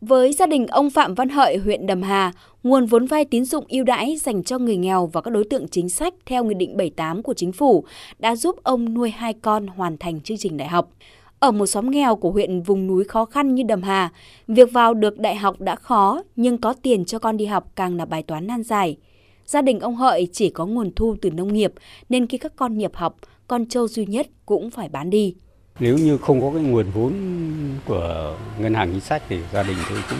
Với gia đình ông Phạm Văn Hợi, huyện Đầm Hà, nguồn vốn vay tín dụng ưu đãi dành cho người nghèo và các đối tượng chính sách theo Nghị định 78 của Chính phủ đã giúp ông nuôi hai con hoàn thành chương trình đại học. Ở một xóm nghèo của huyện vùng núi khó khăn như Đầm Hà, việc vào được đại học đã khó nhưng có tiền cho con đi học càng là bài toán nan giải. Gia đình ông Hợi chỉ có nguồn thu từ nông nghiệp nên khi các con nhập học, con trâu duy nhất cũng phải bán đi. Nếu như không có cái nguồn vốn của ngân hàng chính sách thì gia đình tôi cũng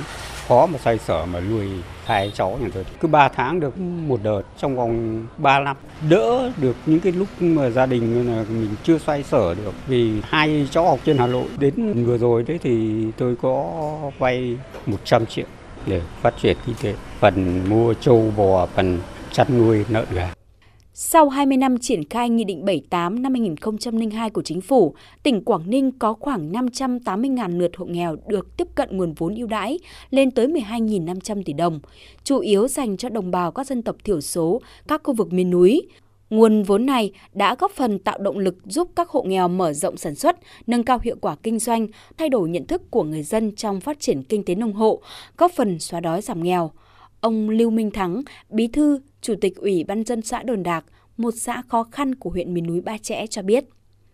khó mà xoay sở mà nuôi hai cháu nhà tôi. Cứ 3 tháng được một đợt trong vòng 3 năm. Đỡ được những cái lúc mà gia đình là mình chưa xoay sở được vì hai cháu học trên Hà Nội. Đến vừa rồi đấy thì tôi có vay 100 triệu để phát triển kinh tế. Phần mua trâu bò, phần chăn nuôi lợn gà. Sau 20 năm triển khai Nghị định 78 năm 2002 của Chính phủ, tỉnh Quảng Ninh có khoảng 580.000 lượt hộ nghèo được tiếp cận nguồn vốn ưu đãi lên tới 12.500 tỷ đồng, chủ yếu dành cho đồng bào các dân tộc thiểu số, các khu vực miền núi. Nguồn vốn này đã góp phần tạo động lực giúp các hộ nghèo mở rộng sản xuất, nâng cao hiệu quả kinh doanh, thay đổi nhận thức của người dân trong phát triển kinh tế nông hộ, góp phần xóa đói giảm nghèo. Ông Lưu Minh Thắng, Bí thư, Chủ tịch Ủy ban dân xã Đồn Đạc, một xã khó khăn của huyện miền núi Ba Chẽ cho biết.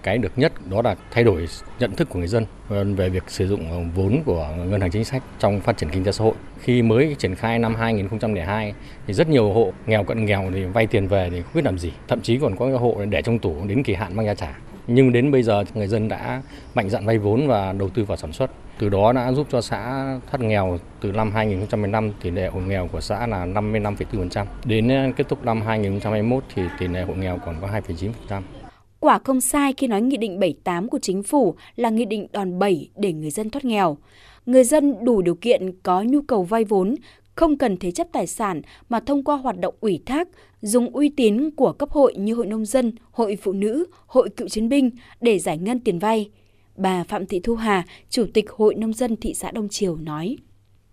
Cái được nhất đó là thay đổi nhận thức của người dân về việc sử dụng vốn của ngân hàng chính sách trong phát triển kinh tế xã hội. Khi mới triển khai năm 2002 thì rất nhiều hộ nghèo cận nghèo thì vay tiền về thì không biết làm gì, thậm chí còn có hộ để trong tủ đến kỳ hạn mang ra trả. Nhưng đến bây giờ người dân đã mạnh dạn vay vốn và đầu tư vào sản xuất. Từ đó đã giúp cho xã thoát nghèo từ năm 2015 tỷ lệ hộ nghèo của xã là 55,4%. Đến ờ, kết thúc năm 2021 thì tỷ lệ hộ nghèo còn có 2,9%. Quả không sai khi nói Nghị định 78 của Chính phủ là nghị định đòn bẩy để người dân thoát nghèo. Người dân đủ điều kiện có nhu cầu vay vốn, không cần thế chấp tài sản mà thông qua hoạt động ủy thác, dùng uy tín của cấp hội như Hội Nông dân, Hội Phụ nữ, Hội Cựu Chiến binh để giải ngân tiền vay. Bà Phạm Thị Thu Hà, Chủ tịch Hội Nông dân thị xã Đông Triều nói.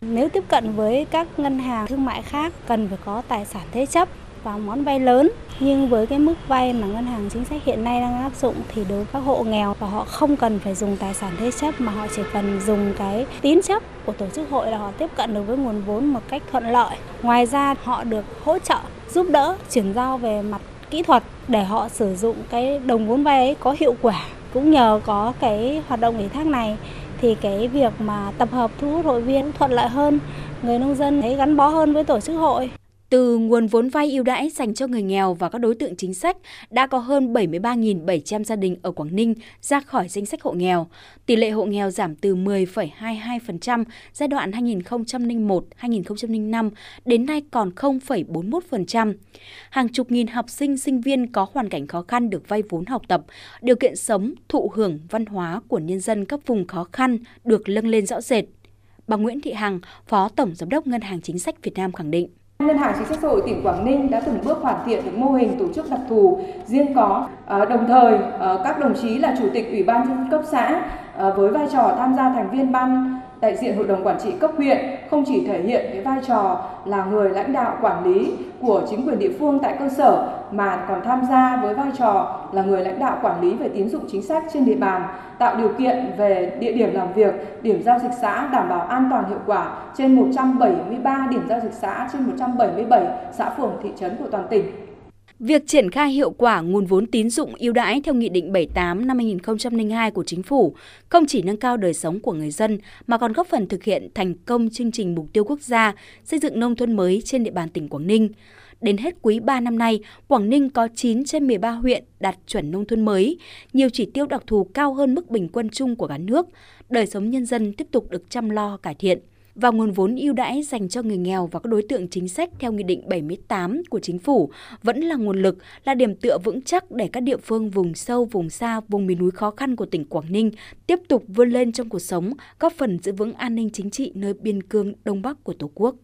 Nếu tiếp cận với các ngân hàng thương mại khác cần phải có tài sản thế chấp và món vay lớn nhưng với cái mức vay mà ngân hàng chính sách hiện nay đang áp dụng thì đối với các hộ nghèo và họ không cần phải dùng tài sản thế chấp mà họ chỉ cần dùng cái tín chấp của tổ chức hội là họ tiếp cận được với nguồn vốn một cách thuận lợi. Ngoài ra họ được hỗ trợ giúp đỡ chuyển giao về mặt kỹ thuật để họ sử dụng cái đồng vốn vay ấy có hiệu quả. Cũng nhờ có cái hoạt động ủy thác này thì cái việc mà tập hợp thu hút hội viên thuận lợi hơn, người nông dân thấy gắn bó hơn với tổ chức hội. Từ nguồn vốn vay ưu đãi dành cho người nghèo và các đối tượng chính sách, đã có hơn 73.700 gia đình ở Quảng Ninh ra khỏi danh sách hộ nghèo. Tỷ lệ hộ nghèo giảm từ 10,22% giai đoạn 2001-2005 đến nay còn 0,41%. Hàng chục nghìn học sinh, sinh viên có hoàn cảnh khó khăn được vay vốn học tập, điều kiện sống, thụ hưởng văn hóa của nhân dân các vùng khó khăn được lâng lên rõ rệt. Bà Nguyễn Thị Hằng, Phó Tổng Giám đốc Ngân hàng Chính sách Việt Nam khẳng định. Ngân hàng Chính sách Xã hội tỉnh Quảng Ninh đã từng bước hoàn thiện được mô hình tổ chức đặc thù riêng có. Ờ, đồng thời, ờ, các đồng chí là chủ tịch ủy ban dân cấp xã ờ, với vai trò tham gia thành viên ban đại diện hội đồng quản trị cấp huyện không chỉ thể hiện cái vai trò là người lãnh đạo quản lý của chính quyền địa phương tại cơ sở mà còn tham gia với vai trò là người lãnh đạo quản lý về tín dụng chính sách trên địa bàn, tạo điều kiện về địa điểm làm việc, điểm giao dịch xã đảm bảo an toàn hiệu quả trên 173 điểm giao dịch xã trên 177 xã phường thị trấn của toàn tỉnh. Việc triển khai hiệu quả nguồn vốn tín dụng ưu đãi theo Nghị định 78 năm 2002 của Chính phủ không chỉ nâng cao đời sống của người dân mà còn góp phần thực hiện thành công chương trình mục tiêu quốc gia xây dựng nông thôn mới trên địa bàn tỉnh Quảng Ninh. Đến hết quý 3 năm nay, Quảng Ninh có 9 trên 13 huyện đạt chuẩn nông thôn mới, nhiều chỉ tiêu đặc thù cao hơn mức bình quân chung của cả nước. Đời sống nhân dân tiếp tục được chăm lo cải thiện và nguồn vốn ưu đãi dành cho người nghèo và các đối tượng chính sách theo Nghị định 78 của Chính phủ vẫn là nguồn lực, là điểm tựa vững chắc để các địa phương vùng sâu, vùng xa, vùng miền núi khó khăn của tỉnh Quảng Ninh tiếp tục vươn lên trong cuộc sống, góp phần giữ vững an ninh chính trị nơi biên cương Đông Bắc của Tổ quốc.